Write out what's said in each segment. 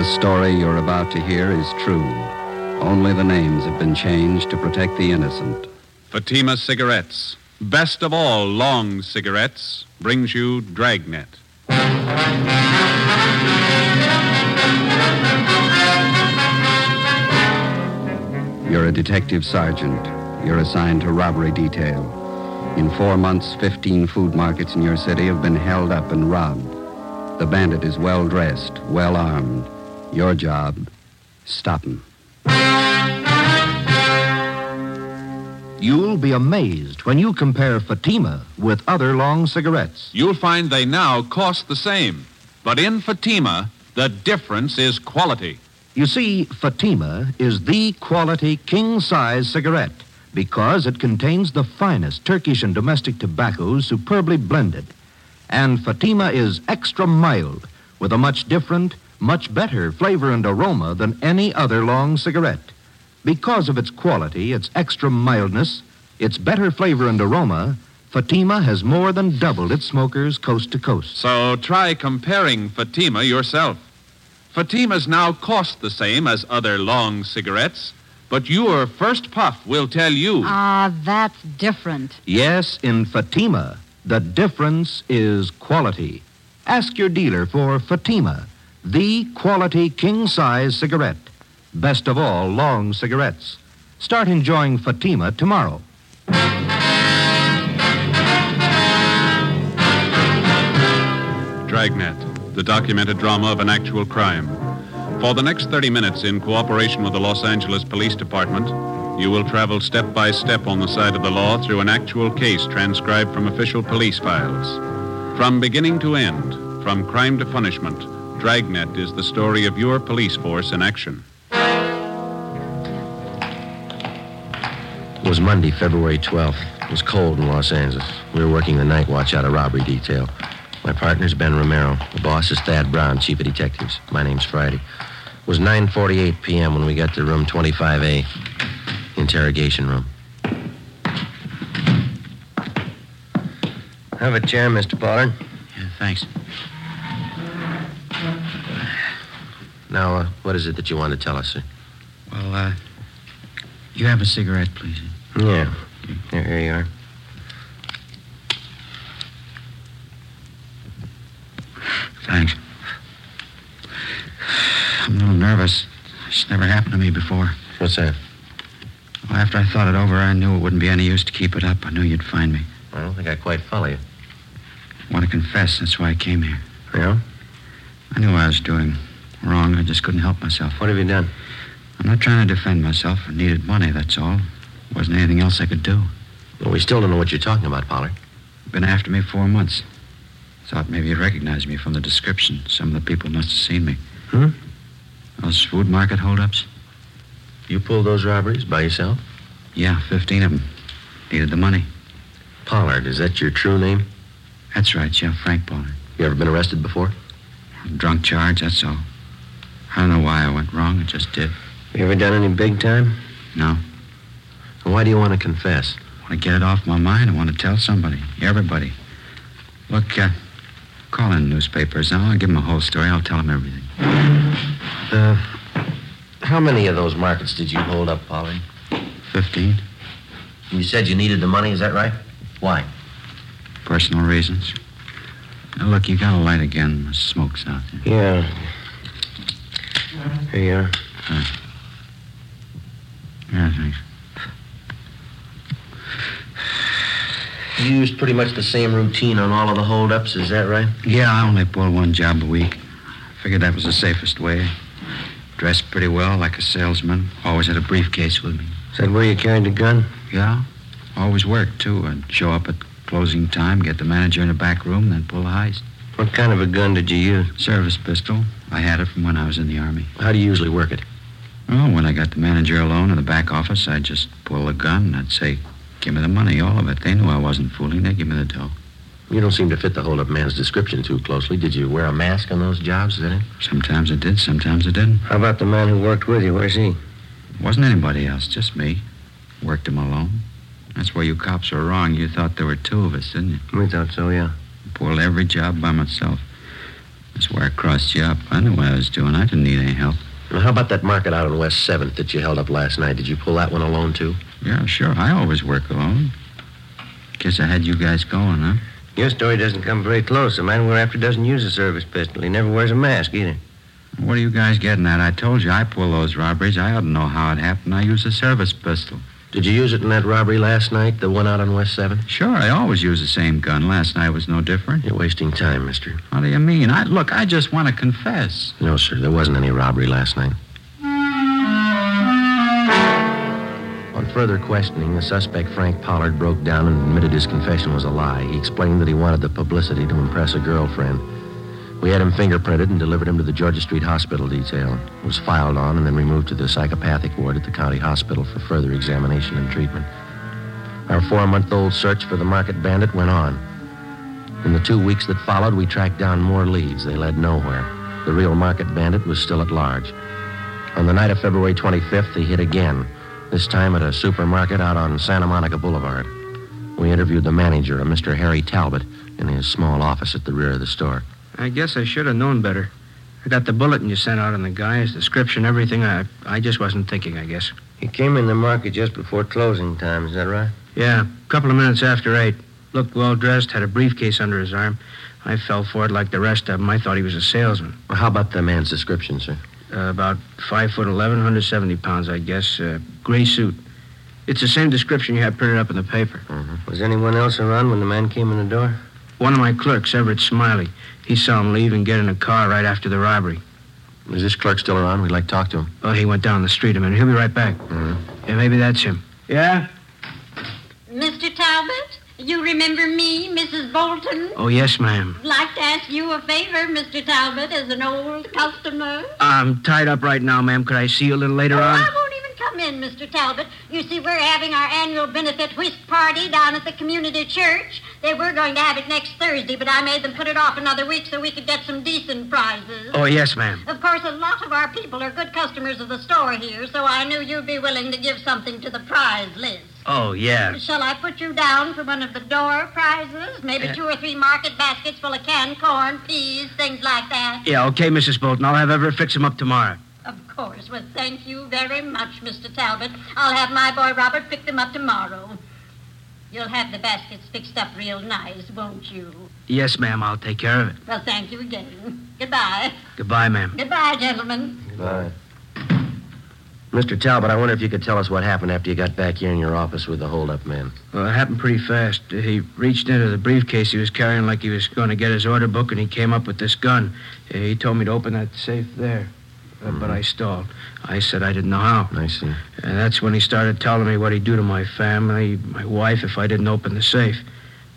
The story you're about to hear is true. Only the names have been changed to protect the innocent. Fatima Cigarettes, best of all long cigarettes, brings you Dragnet. You're a detective sergeant. You're assigned to robbery detail. In four months, 15 food markets in your city have been held up and robbed. The bandit is well dressed, well armed. Your job, stop him. You'll be amazed when you compare Fatima with other long cigarettes. You'll find they now cost the same. But in Fatima, the difference is quality. You see, Fatima is the quality king size cigarette because it contains the finest Turkish and domestic tobaccos superbly blended. And Fatima is extra mild with a much different, much better flavor and aroma than any other long cigarette. Because of its quality, its extra mildness, its better flavor and aroma, Fatima has more than doubled its smokers coast to coast. So try comparing Fatima yourself. Fatimas now cost the same as other long cigarettes, but your first puff will tell you. Ah, that's different. Yes, in Fatima, the difference is quality. Ask your dealer for Fatima, the quality king size cigarette. Best of all, long cigarettes. Start enjoying Fatima tomorrow. Dragnet, the documented drama of an actual crime. For the next 30 minutes, in cooperation with the Los Angeles Police Department, you will travel step by step on the side of the law through an actual case transcribed from official police files. From beginning to end, from crime to punishment, Dragnet is the story of your police force in action. It was Monday, February 12th. It was cold in Los Angeles. We were working the night watch out of robbery detail. My partner's Ben Romero. The boss is Thad Brown, chief of detectives. My name's Friday. It was 9.48 p.m. when we got to room 25A, interrogation room. Have a chair, Mr. Pollard. Yeah, thanks. Now, uh, what is it that you want to tell us, sir? Well, uh, you have a cigarette, please. Yeah. Here, here you are. Thanks. I'm a little nervous. It's never happened to me before. What's that? Well, after I thought it over, I knew it wouldn't be any use to keep it up. I knew you'd find me. I don't think I quite follow you. I want to confess. That's why I came here. Yeah? I knew what I was doing wrong. I just couldn't help myself. What have you done? I'm not trying to defend myself. I needed money, that's all. Wasn't anything else I could do. Well, we still don't know what you're talking about, Pollard. Been after me four months. Thought maybe you'd recognize me from the description. Some of the people must have seen me. Hmm? Those food market holdups? You pulled those robberies by yourself? Yeah, 15 of them. Needed the money. Pollard, is that your true name? That's right, yeah, Frank Pollard. You ever been arrested before? Drunk charge, that's all. I don't know why I went wrong. It just did. You ever done any big time? No. Why do you want to confess? I want to get it off my mind. I want to tell somebody. Everybody. Look, uh, call in newspapers. I'll give them the whole story. I'll tell them everything. Uh, how many of those markets did you hold up, Pollard? 15. You said you needed the money, is that right? Why? Personal reasons. Now, look, you got a light again. The smoke's out there. Yeah. Here you are. Yeah, thanks. You used pretty much the same routine on all of the holdups, is that right? Yeah, I only pull one job a week. Figured that was the safest way. Dressed pretty well, like a salesman. Always had a briefcase with me. Said that where you carried the gun? Yeah. Always worked, too. I'd show up at closing time, get the manager in the back room, then pull the heist. What kind of a gun did you use? Service pistol. I had it from when I was in the Army. How do you usually work it? Well, when I got the manager alone in the back office, I'd just pull the gun and I'd say, Give me the money, all of it. They knew I wasn't fooling. They'd give me the dough. You don't seem to fit the holdup man's description too closely. Did you wear a mask on those jobs, did it? Sometimes I did, sometimes I didn't. How about the man who worked with you? Where's he? Wasn't anybody else, just me. Worked him alone. That's where you cops were wrong. You thought there were two of us, didn't you? We thought so, yeah. Pulled every job by myself. That's where I crossed you up. I knew what I was doing. I didn't need any help. Now, how about that market out on West 7th that you held up last night? Did you pull that one alone, too? Yeah, sure. I always work alone. Guess I had you guys going, huh? Your story doesn't come very close. A man we're after doesn't use a service pistol. He never wears a mask either. What are you guys getting at? I told you I pull those robberies. I ought to know how it happened. I use a service pistol. Did you use it in that robbery last night, the one out on West 7th? Sure, I always use the same gun. Last night was no different. You're wasting time, mister. What do you mean? I look, I just want to confess. No, sir, there wasn't any robbery last night. On further questioning, the suspect, Frank Pollard, broke down and admitted his confession was a lie. He explained that he wanted the publicity to impress a girlfriend. We had him fingerprinted and delivered him to the Georgia Street Hospital detail. He was filed on and then removed to the psychopathic ward at the county hospital for further examination and treatment. Our four month old search for the market bandit went on. In the two weeks that followed, we tracked down more leads. They led nowhere. The real market bandit was still at large. On the night of February 25th, he hit again, this time at a supermarket out on Santa Monica Boulevard. We interviewed the manager, a Mr. Harry Talbot, in his small office at the rear of the store. I guess I should have known better. I got the bulletin you sent out on the guy, his description, everything. I, I just wasn't thinking, I guess. He came in the market just before closing time, is that right? Yeah, a couple of minutes after eight. Looked well dressed, had a briefcase under his arm. I fell for it like the rest of them. I thought he was a salesman. Well, how about the man's description, sir? Uh, about five foot eleven, 170 pounds, I guess. Uh, gray suit. It's the same description you had printed up in the paper. Was anyone else around when the man came in the door? One of my clerks, Everett Smiley, he saw him leave and get in a car right after the robbery. Is this clerk still around? We'd like to talk to him. Oh, he went down the street a minute. He'll be right back. Mm-hmm. Yeah, maybe that's him. Yeah? Mr. Talbot, you remember me, Mrs. Bolton? Oh, yes, ma'am. Like to ask you a favor, Mr. Talbot, as an old customer. I'm tied up right now, ma'am. Could I see you a little later Oh, on? I won't even come in, Mr. Talbot. You see, we're having our annual benefit whist party down at the community church. They were going to have it next Thursday, but I made them put it off another week so we could get some decent prizes. Oh, yes, ma'am. Of course, a lot of our people are good customers of the store here, so I knew you'd be willing to give something to the prize list. Oh, yeah. Shall I put you down for one of the door prizes? Maybe uh, two or three market baskets full of canned corn, peas, things like that. Yeah, okay, Mrs. Bolton. I'll have Everett fix him up tomorrow. Of course. Well, thank you very much, Mr. Talbot. I'll have my boy Robert pick them up tomorrow. You'll have the baskets fixed up real nice, won't you? Yes, ma'am. I'll take care of it. Well, thank you again. Goodbye. Goodbye, ma'am. Goodbye, gentlemen. Bye. Mr. Talbot, I wonder if you could tell us what happened after you got back here in your office with the holdup man. Well, it happened pretty fast. He reached into the briefcase he was carrying like he was going to get his order book, and he came up with this gun. He told me to open that safe there. Uh, But I stalled. I said I didn't know how. I see. And that's when he started telling me what he'd do to my family, my wife, if I didn't open the safe.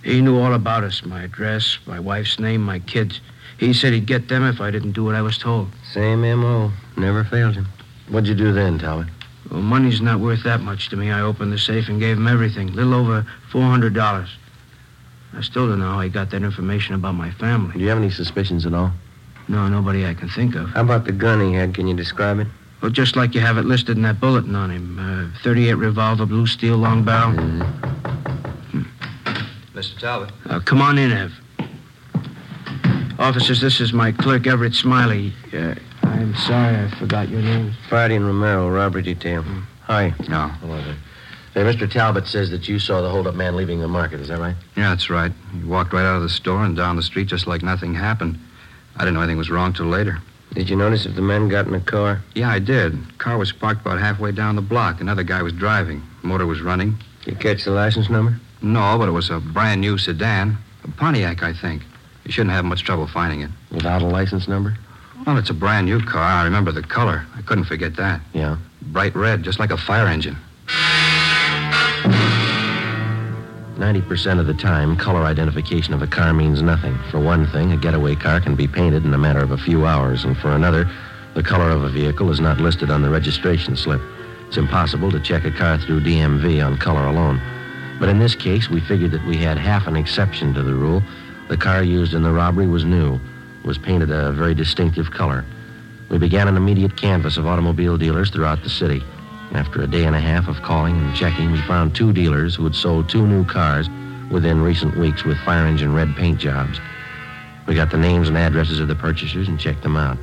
He knew all about us my address, my wife's name, my kids. He said he'd get them if I didn't do what I was told. Same M.O. Never failed him. What'd you do then, Talbot? Well, money's not worth that much to me. I opened the safe and gave him everything, a little over $400. I still don't know how he got that information about my family. Do you have any suspicions at all? No, nobody I can think of. How about the gun he had? Can you describe it? Well, just like you have it listed in that bulletin on him. Uh, 38 revolver, blue steel, long barrel. Mr. Talbot. Uh, come on in, Ev. Officers, this is my clerk, Everett Smiley. Uh, I'm sorry I forgot your name. Friday and Romero, robbery detail. Hi. No. Hello there. Hey, Mr. Talbot says that you saw the holdup man leaving the market. Is that right? Yeah, that's right. He walked right out of the store and down the street just like nothing happened. I didn't know anything was wrong till later. Did you notice if the men got in a car? Yeah, I did. Car was parked about halfway down the block. Another guy was driving. Motor was running. Did you catch the license number? No, but it was a brand new sedan. A Pontiac, I think. You shouldn't have much trouble finding it. Without a license number? Well, it's a brand new car. I remember the color. I couldn't forget that. Yeah. Bright red, just like a fire engine. 90% of the time, color identification of a car means nothing. For one thing, a getaway car can be painted in a matter of a few hours, and for another, the color of a vehicle is not listed on the registration slip. It's impossible to check a car through DMV on color alone. But in this case, we figured that we had half an exception to the rule. The car used in the robbery was new, was painted a very distinctive color. We began an immediate canvass of automobile dealers throughout the city. After a day and a half of calling and checking, we found two dealers who had sold two new cars within recent weeks with fire engine red paint jobs. We got the names and addresses of the purchasers and checked them out.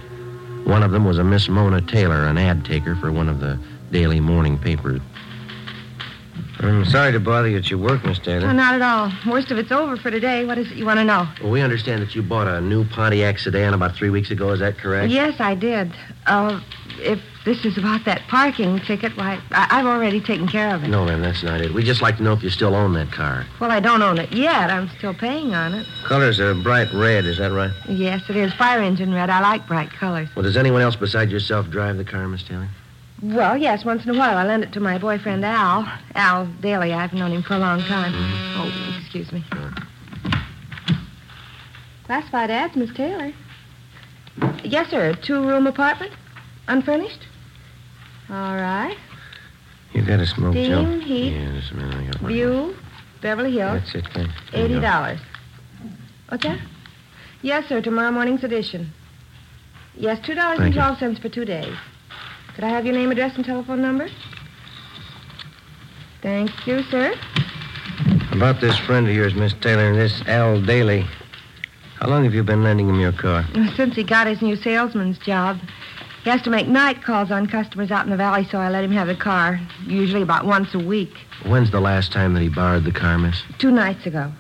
One of them was a Miss Mona Taylor, an ad taker for one of the daily morning papers. I'm sorry to bother you at your work, Miss Taylor. Oh, not at all. Worst of it's over for today. What is it you want to know? Well, we understand that you bought a new Pontiac sedan about three weeks ago. Is that correct? Yes, I did. Uh, if this is about that parking ticket, why, I- I've already taken care of it. No, ma'am, that's not it. We'd just like to know if you still own that car. Well, I don't own it yet. I'm still paying on it. Color's a bright red, is that right? Yes, it is. Fire engine red. I like bright colors. Well, does anyone else besides yourself drive the car, Miss Taylor? Well, yes, once in a while. I lend it to my boyfriend, Al. Al Daly. I've known him for a long time. Mm-hmm. Oh, excuse me. Classified ads, Miss Taylor. Yes, sir. Two-room apartment? Unfurnished? All right. You got a smoke, Joe? Steam, heat, Yeah, just a minute. I got one. view, Beverly Hills. That's it, then. Eighty dollars. What's that? Yes, sir. Tomorrow morning's edition. Yes, two dollars and Thank you. twelve cents for two days. Could I have your name, address, and telephone number? Thank you, sir. About this friend of yours, Miss Taylor, and this Al Daly. How long have you been lending him your car? Since he got his new salesman's job, he has to make night calls on customers out in the valley, so I let him have the car, usually about once a week. When's the last time that he borrowed the car, miss? Two nights ago.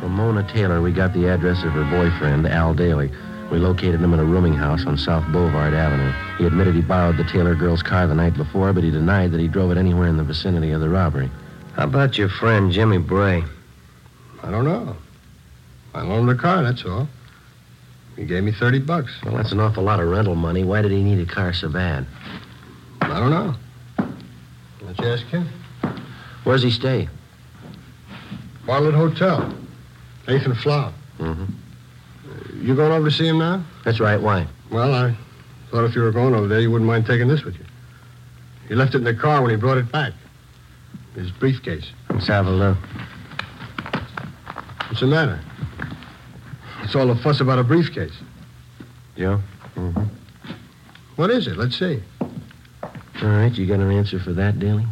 From Mona Taylor, we got the address of her boyfriend, Al Daly. We located him in a rooming house on South Boulevard Avenue. He admitted he borrowed the Taylor girl's car the night before, but he denied that he drove it anywhere in the vicinity of the robbery. How about your friend, Jimmy Bray? I don't know. I loaned him the car, that's all. He gave me 30 bucks. Well, that's an awful lot of rental money. Why did he need a car so bad? I don't know. Let's ask him. Where's he stay? Bartlett Hotel. 8th and Flower. Mm-hmm. You going over to see him now? That's right. Why? Well, I thought if you were going over there, you wouldn't mind taking this with you. He left it in the car when he brought it back. His briefcase. Let's have a look. What's the matter? It's all the fuss about a briefcase. Joe? Mm-hmm. What is it? Let's see. All right, you got an answer for that, Daly?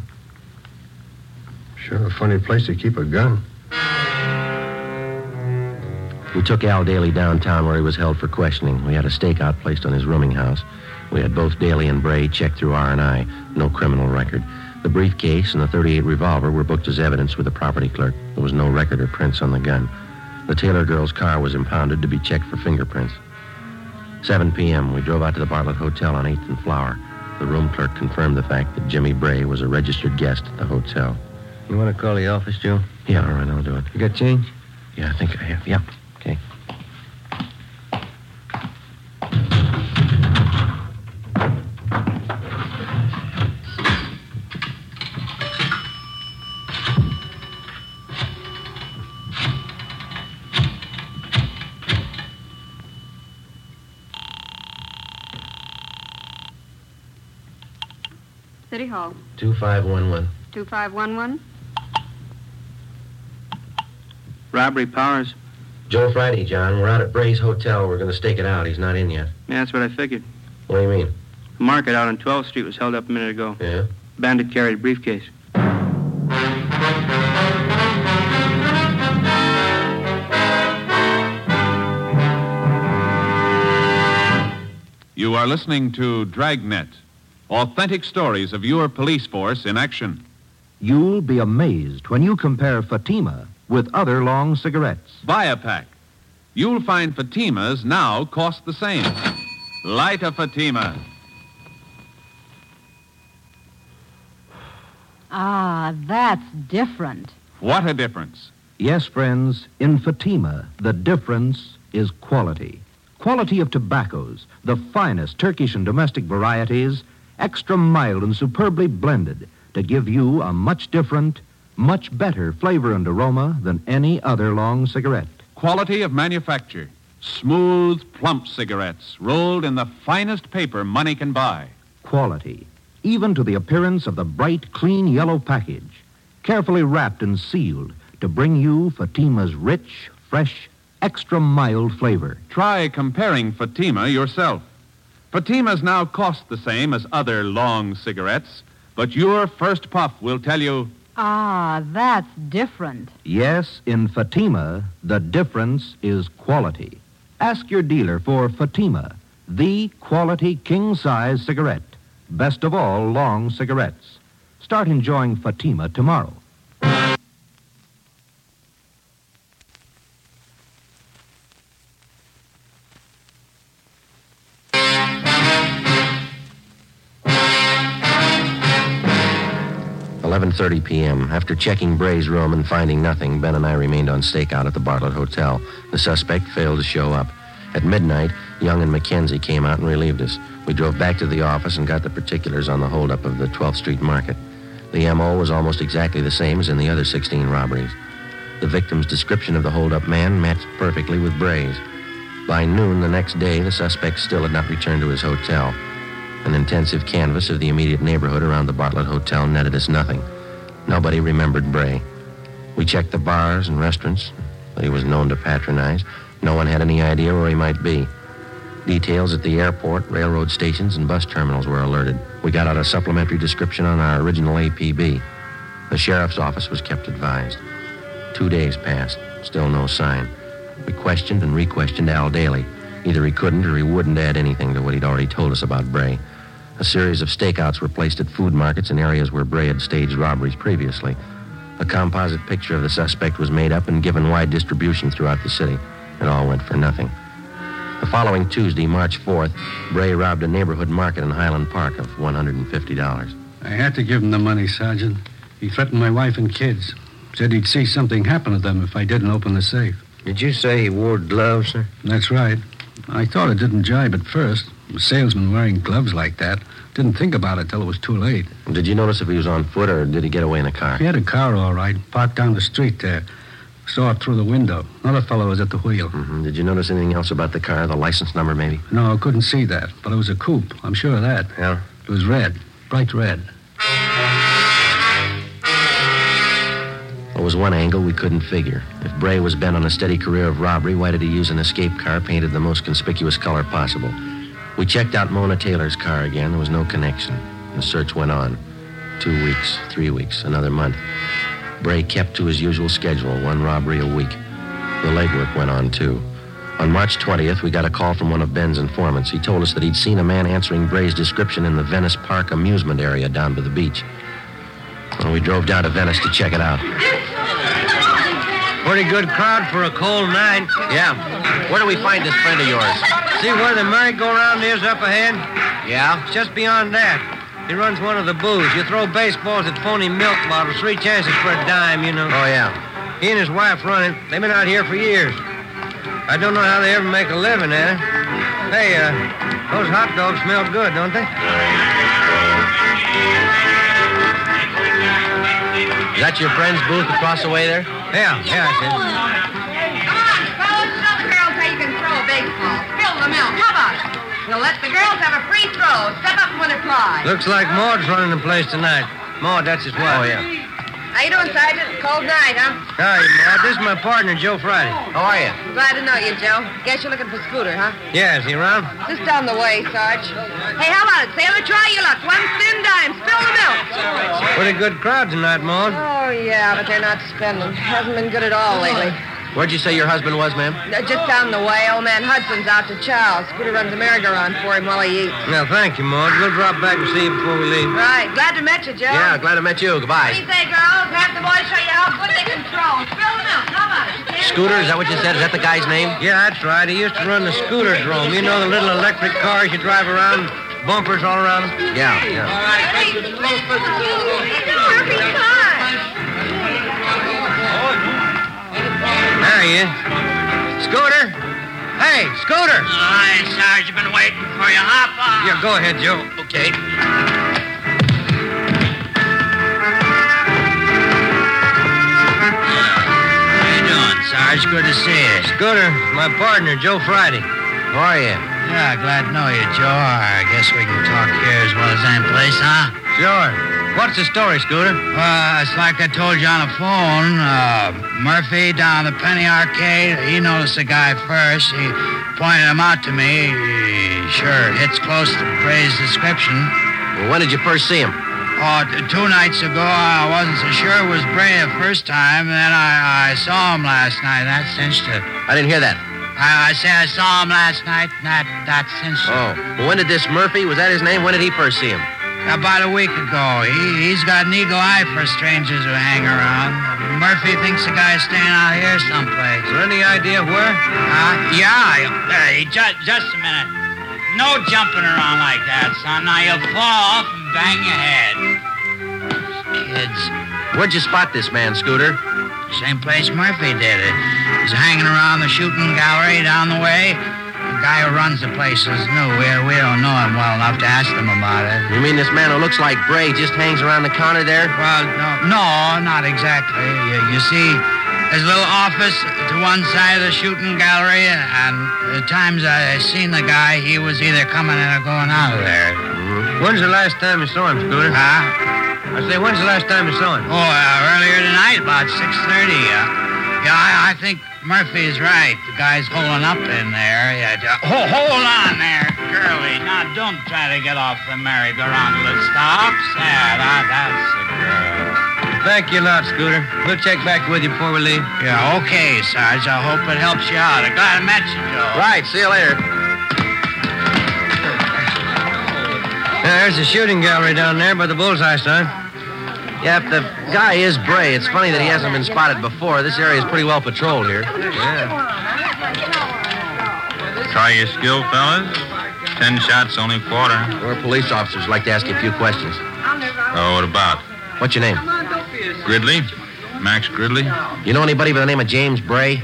Sure, a funny place to keep a gun. We took Al Daly downtown where he was held for questioning. We had a stakeout placed on his rooming house. We had both Daly and Bray checked through R&I. No criminal record. The briefcase and the 38 revolver were booked as evidence with the property clerk. There was no record or prints on the gun. The Taylor girl's car was impounded to be checked for fingerprints. 7 p.m., we drove out to the Bartlett Hotel on 8th and Flower. The room clerk confirmed the fact that Jimmy Bray was a registered guest at the hotel. You want to call the office, Joe? Yeah, all right, I'll do it. You got change? Yeah, I think I have. Yeah. 2511. 2511. Robbery Powers. Joe Friday, John. We're out at Bray's Hotel. We're going to stake it out. He's not in yet. Yeah, that's what I figured. What do you mean? The market out on 12th Street was held up a minute ago. Yeah? Bandit carried a briefcase. You are listening to Dragnet, authentic stories of your police force in action. You'll be amazed when you compare Fatima with other long cigarettes. Buy a pack. You'll find Fatimas now cost the same. Light a Fatima. Ah, that's different. What a difference. Yes, friends, in Fatima, the difference is quality. Quality of tobaccos, the finest Turkish and domestic varieties, extra mild and superbly blended to give you a much different, much better flavor and aroma than any other long cigarette. Quality of manufacture. Smooth, plump cigarettes rolled in the finest paper money can buy. Quality, even to the appearance of the bright, clean yellow package, carefully wrapped and sealed to bring you Fatima's rich, fresh, extra mild flavor. Try comparing Fatima yourself. Fatimas now cost the same as other long cigarettes, but your first puff will tell you Ah, that's different. Yes, in Fatima, the difference is quality. Ask your dealer for Fatima, the quality king size cigarette. Best of all, long cigarettes. Start enjoying Fatima tomorrow. Eleven thirty p.m. After checking Bray's room and finding nothing, Ben and I remained on stakeout at the Bartlett Hotel. The suspect failed to show up. At midnight, Young and Mackenzie came out and relieved us. We drove back to the office and got the particulars on the holdup of the 12th Street Market. The MO was almost exactly the same as in the other 16 robberies. The victim's description of the holdup man matched perfectly with Bray's. By noon the next day, the suspect still had not returned to his hotel. An intensive canvass of the immediate neighborhood around the Bartlett Hotel netted us nothing. Nobody remembered Bray. We checked the bars and restaurants that he was known to patronize. No one had any idea where he might be. Details at the airport, railroad stations, and bus terminals were alerted. We got out a supplementary description on our original APB. The sheriff's office was kept advised. Two days passed, still no sign. We questioned and re-questioned Al Daly. Either he couldn't or he wouldn't add anything to what he'd already told us about Bray. A series of stakeouts were placed at food markets in areas where Bray had staged robberies previously. A composite picture of the suspect was made up and given wide distribution throughout the city. It all went for nothing. The following Tuesday, March 4th, Bray robbed a neighborhood market in Highland Park of $150. I had to give him the money, Sergeant. He threatened my wife and kids. Said he'd see something happen to them if I didn't open the safe. Did you say he wore gloves, sir? That's right. I thought it didn't jibe at first. A salesman wearing gloves like that. Didn't think about it till it was too late. Did you notice if he was on foot or did he get away in a car? He had a car, all right, parked down the street there. Saw it through the window. Another fellow was at the wheel. Mm-hmm. Did you notice anything else about the car? The license number, maybe? No, I couldn't see that, but it was a coupe. I'm sure of that. Yeah? It was red, bright red. There was one angle we couldn't figure. If Bray was bent on a steady career of robbery, why did he use an escape car painted the most conspicuous color possible? We checked out Mona Taylor's car again. There was no connection. The search went on. Two weeks, three weeks, another month. Bray kept to his usual schedule, one robbery a week. The legwork went on, too. On March 20th, we got a call from one of Ben's informants. He told us that he'd seen a man answering Bray's description in the Venice Park amusement area down by the beach. Well, we drove down to Venice to check it out. Pretty good crowd for a cold night. Yeah. Where do we find this friend of yours? See where the merry-go-round is up ahead? Yeah? It's just beyond that. He runs one of the booths. You throw baseballs at phony milk bottles, three chances for a dime, you know. Oh, yeah. He and his wife run it. They've been out here for years. I don't know how they ever make a living at it. Hey, uh, those hot dogs smell good, don't they? Is that your friend's booth across the way there? Yeah, yeah, Oh, free. Step up and win a prize. Looks like Maud's running the place tonight. Maud, that's his wife. Oh, yeah. How you doing, Sergeant? Cold night, huh? Hi, Maud. This is my partner, Joe Friday. How are you? Glad to know you, Joe. Guess you're looking for Scooter, huh? Yeah, is he around? Just down the way, Sarge. Hey, how about it, Sailor? Try your luck. One thin dime. Spill the milk. Pretty good crowd tonight, Maud. Oh, yeah, but they're not spending. Hasn't been good at all lately. Where'd you say your husband was, ma'am? Uh, Just down the way, old man Hudson's out to Charles. Scooter runs a merry-go-round for him while he eats. Now, thank you, Maud. We'll drop back and see you before we leave. Right. Glad to meet you, Joe. Yeah, glad to meet you. Goodbye. What do Goodbye. you say, girls? Have the boys show you how good they can throw. Spill the milk. How about it? Scooter, is that what you said? Is that the guy's name? Yeah, that's right. He used to run the scooter drome. You know the little electric cars you drive around, bumpers all around them? Yeah, yeah. Hey, Murphy, come There for you. Hop on. Yeah, go ahead, Joe. Okay. How you doing, Sarge? Good to see you. Scooter, my partner, Joe Friday. How are you? Yeah, glad to know you, Joe. I guess we can talk here as well as any place, huh? Sure. What's the story, Scooter? Well, it's like I told you on the phone. Uh, Murphy down the Penny Arcade, he noticed the guy first. He pointed him out to me. Sure hits close to Bray's description. Well, when did you first see him? Oh, t- two nights ago, I wasn't so sure it was Bray the first time, and then I, I saw him last night. That cinched it. I didn't hear that. I, I said I saw him last night, and that, that cinched it. Oh. Well, when did this Murphy, was that his name? When did he first see him? About a week ago. He, he's got an eagle eye for strangers who hang around. Murphy thinks the guy's staying out here someplace. Is there any idea where? Uh, yeah. Hey, just, just a minute. No jumping around like that, son. Now you'll fall off and bang your head. Kids. Where'd you spot this man, Scooter? Same place Murphy did it. He's hanging around the shooting gallery down the way. Guy who runs the place is new. We, we don't know him well enough to ask him about it. You mean this man who looks like Bray just hangs around the counter there? Well, no, no, not exactly. You, you see, there's a little office to one side of the shooting gallery, and the times I seen the guy, he was either coming in or going out of there. When's the last time you saw him, Scooter? Huh? I say, when's the last time you saw him? Oh, uh, earlier tonight, about 6.30. Uh, yeah, I, I think Murphy's right. The guy's holding up in there. Yeah, ho- hold on there, girlie. Now, don't try to get off the merry-go-round till it stops. Yeah, that, that's the girl. Thank you a lot, Scooter. We'll check back with you before we leave. Yeah, okay, Sarge. I hope it helps you out. I'm glad I met you, Joe. Right, see you later. there's the shooting gallery down there by the bullseye, son. Yeah, if the guy is Bray, it's funny that he hasn't been spotted before. This area is pretty well patrolled here. Yeah. Try your skill, fellas. Ten shots, only quarter. We're police officers. We'd like to ask you a few questions. Oh, what about? What's your name? Gridley? Max Gridley? You know anybody by the name of James Bray?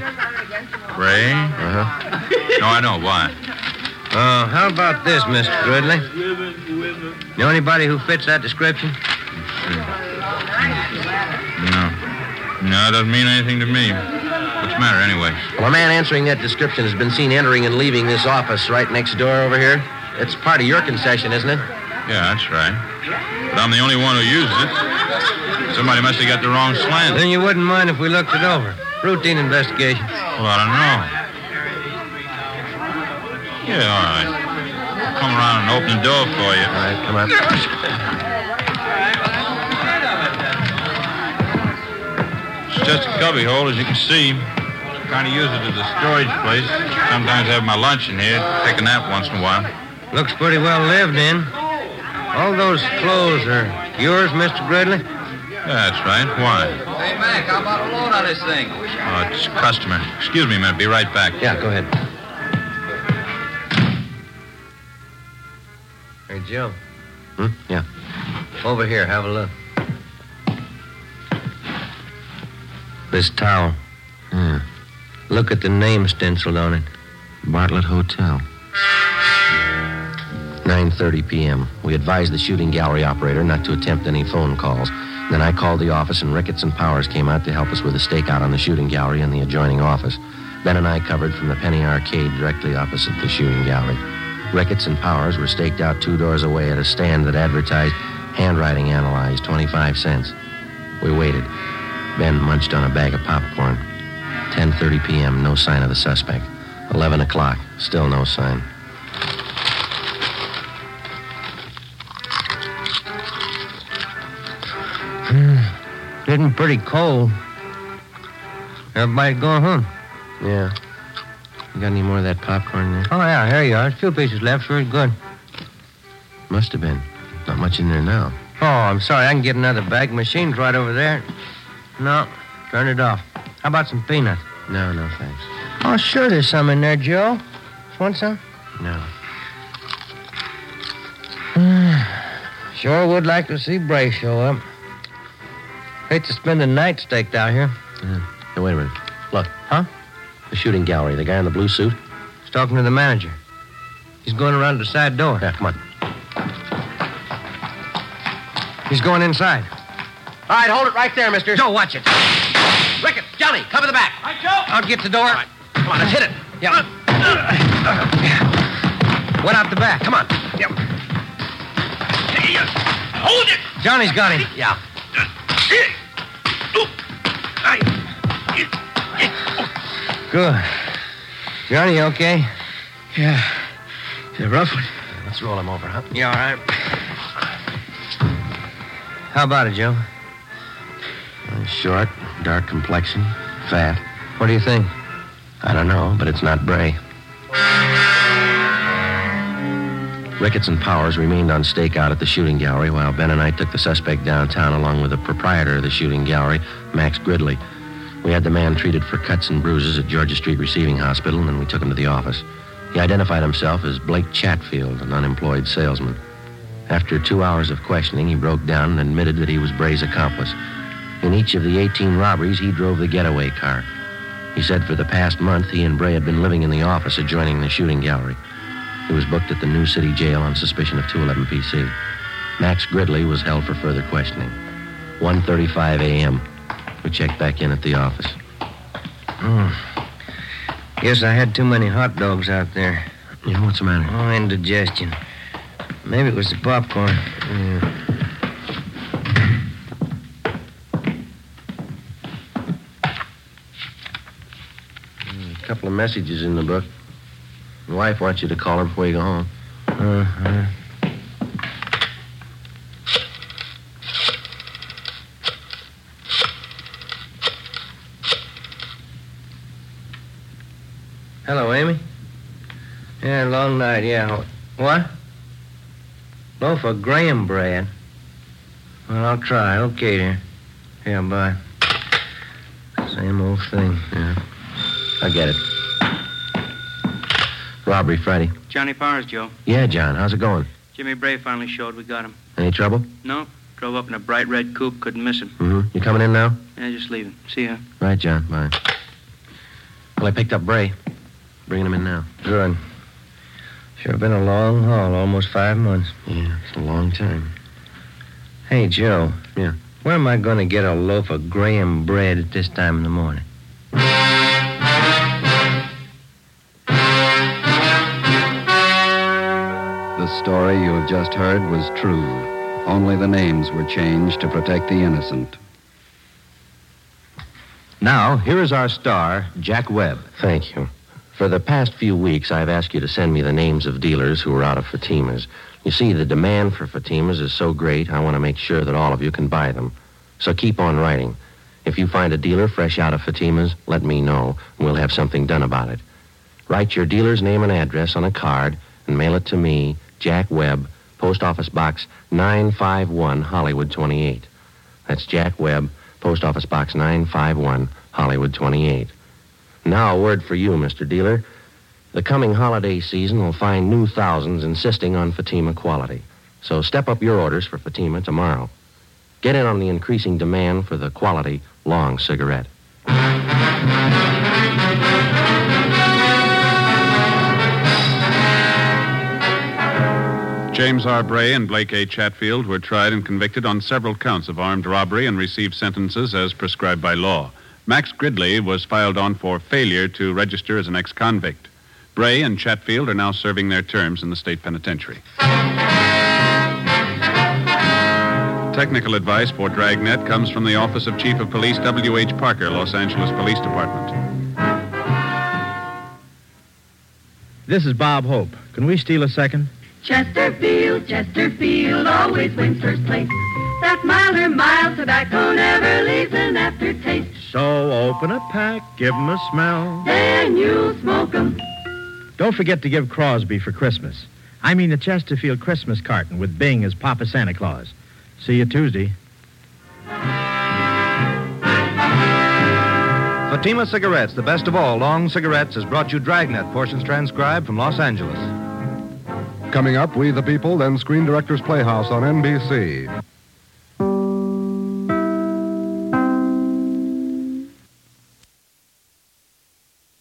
Bray? Uh-huh. No, I don't. Why? Uh, how about this, Mr. Gridley? You Know anybody who fits that description? No. It doesn't mean anything to me. What's the matter, anyway? Well, a man answering that description has been seen entering and leaving this office right next door over here. It's part of your concession, isn't it? Yeah, that's right. But I'm the only one who uses it. Somebody must have got the wrong slant. Then you wouldn't mind if we looked it over. Routine investigation. Well, I don't know. Yeah, all right. I'll come around and open the door for you. All right, come on. just a cubbyhole, as you can see. Trying to use it as a storage place. Sometimes have my lunch in here, take a nap once in a while. Looks pretty well lived in. All those clothes are yours, Mr. Gridley? Yeah, that's right. Why? Hey, Mac, how about a load on this thing? Oh, it's a customer. Excuse me a minute. Be right back. Yeah, go ahead. Hey, Joe. Hmm? Yeah. Over here, have a look. This towel. Hmm. Look at the name stenciled on it. Bartlett Hotel. 9.30 p.m. We advised the shooting gallery operator not to attempt any phone calls. Then I called the office, and Ricketts and Powers came out to help us with a stakeout on the shooting gallery and the adjoining office. Ben and I covered from the Penny Arcade directly opposite the shooting gallery. Ricketts and Powers were staked out two doors away at a stand that advertised handwriting analyzed, 25 cents. We waited. Ben munched on a bag of popcorn. 10.30 p.m., no sign of the suspect. 11 o'clock, still no sign. Hmm, getting pretty cold. Everybody going home? Yeah. You got any more of that popcorn there? Oh, yeah, here you are. A few pieces left. Sure, good. Must have been. Not much in there now. Oh, I'm sorry. I can get another bag. Machine's right over there. No, turn it off. How about some peanuts? No, no, thanks. Oh, sure, there's some in there, Joe. Want some? No. Sure would like to see Bray show up. Hate to spend the night staked out here. Uh, yeah. Hey, wait a minute. Look. Huh? The shooting gallery. The guy in the blue suit. He's talking to the manager. He's going around the side door. Yeah, come on. He's going inside. All right, hold it right there, mister. Joe, watch it. Ricketts, Johnny, cover the back. Right, Joe. I'll get the door. All right. Come on, let's hit it. Yeah. What out the back? Come on. Yep. Uh, hold it. Johnny's got him. Yeah. Good. Johnny, you okay? Yeah. It's a rough one. Let's roll him over, huh? Yeah, all right. How about it, Joe? Short, dark complexion, fat. What do you think? I don't know, but it's not Bray. Ricketts and Powers remained on stakeout at the shooting gallery while Ben and I took the suspect downtown along with the proprietor of the shooting gallery, Max Gridley. We had the man treated for cuts and bruises at Georgia Street Receiving Hospital, and then we took him to the office. He identified himself as Blake Chatfield, an unemployed salesman. After two hours of questioning, he broke down and admitted that he was Bray's accomplice. In each of the 18 robberies, he drove the getaway car. He said for the past month, he and Bray had been living in the office adjoining the shooting gallery. He was booked at the New City Jail on suspicion of 211 PC. Max Gridley was held for further questioning. 1.35 a.m. We checked back in at the office. Hmm. Guess I had too many hot dogs out there. Yeah, what's the matter? Oh, indigestion. Maybe it was the popcorn. Yeah. Couple of messages in the book. My wife wants you to call her before you go home. Uh-huh. Hello, Amy. Yeah, long night, yeah. What? Loaf of graham bread. Well, I'll try. Okay, dear. Yeah, bye. Same old thing. Yeah. I get it. Robbery Friday. Johnny Powers, Joe. Yeah, John. How's it going? Jimmy Bray finally showed. We got him. Any trouble? No. Drove up in a bright red coupe. Couldn't miss him. Mm-hmm. You coming in now? Yeah, just leaving. See ya. Right, John. Bye. Well, I picked up Bray. Bringing him in now. Good. Sure been a long haul, almost five months. Yeah, it's a long time. Hey, Joe. Yeah. Where am I going to get a loaf of graham bread at this time in the morning? The story you have just heard was true. Only the names were changed to protect the innocent. Now, here is our star, Jack Webb. Thank you. For the past few weeks, I've asked you to send me the names of dealers who are out of Fatimas. You see, the demand for Fatimas is so great, I want to make sure that all of you can buy them. So keep on writing. If you find a dealer fresh out of Fatimas, let me know, and we'll have something done about it. Write your dealer's name and address on a card and mail it to me, Jack Webb, Post Office Box 951, Hollywood 28. That's Jack Webb, Post Office Box 951, Hollywood 28. Now, a word for you, Mr. Dealer. The coming holiday season will find new thousands insisting on Fatima quality. So step up your orders for Fatima tomorrow. Get in on the increasing demand for the quality long cigarette. James R. Bray and Blake A. Chatfield were tried and convicted on several counts of armed robbery and received sentences as prescribed by law. Max Gridley was filed on for failure to register as an ex convict. Bray and Chatfield are now serving their terms in the state penitentiary. Technical advice for Dragnet comes from the Office of Chief of Police W.H. Parker, Los Angeles Police Department. This is Bob Hope. Can we steal a second? Chesterfield, Chesterfield always wins first place. That milder mild tobacco never leaves an aftertaste. So open a pack, give 'em a smell. Then you'll smoke 'em. Don't forget to give Crosby for Christmas. I mean the Chesterfield Christmas carton with Bing as Papa Santa Claus. See you Tuesday. Fatima Cigarettes, the best of all long cigarettes, has brought you Dragnet, portions transcribed from Los Angeles. Coming up, We the People, then Screen Directors Playhouse on NBC.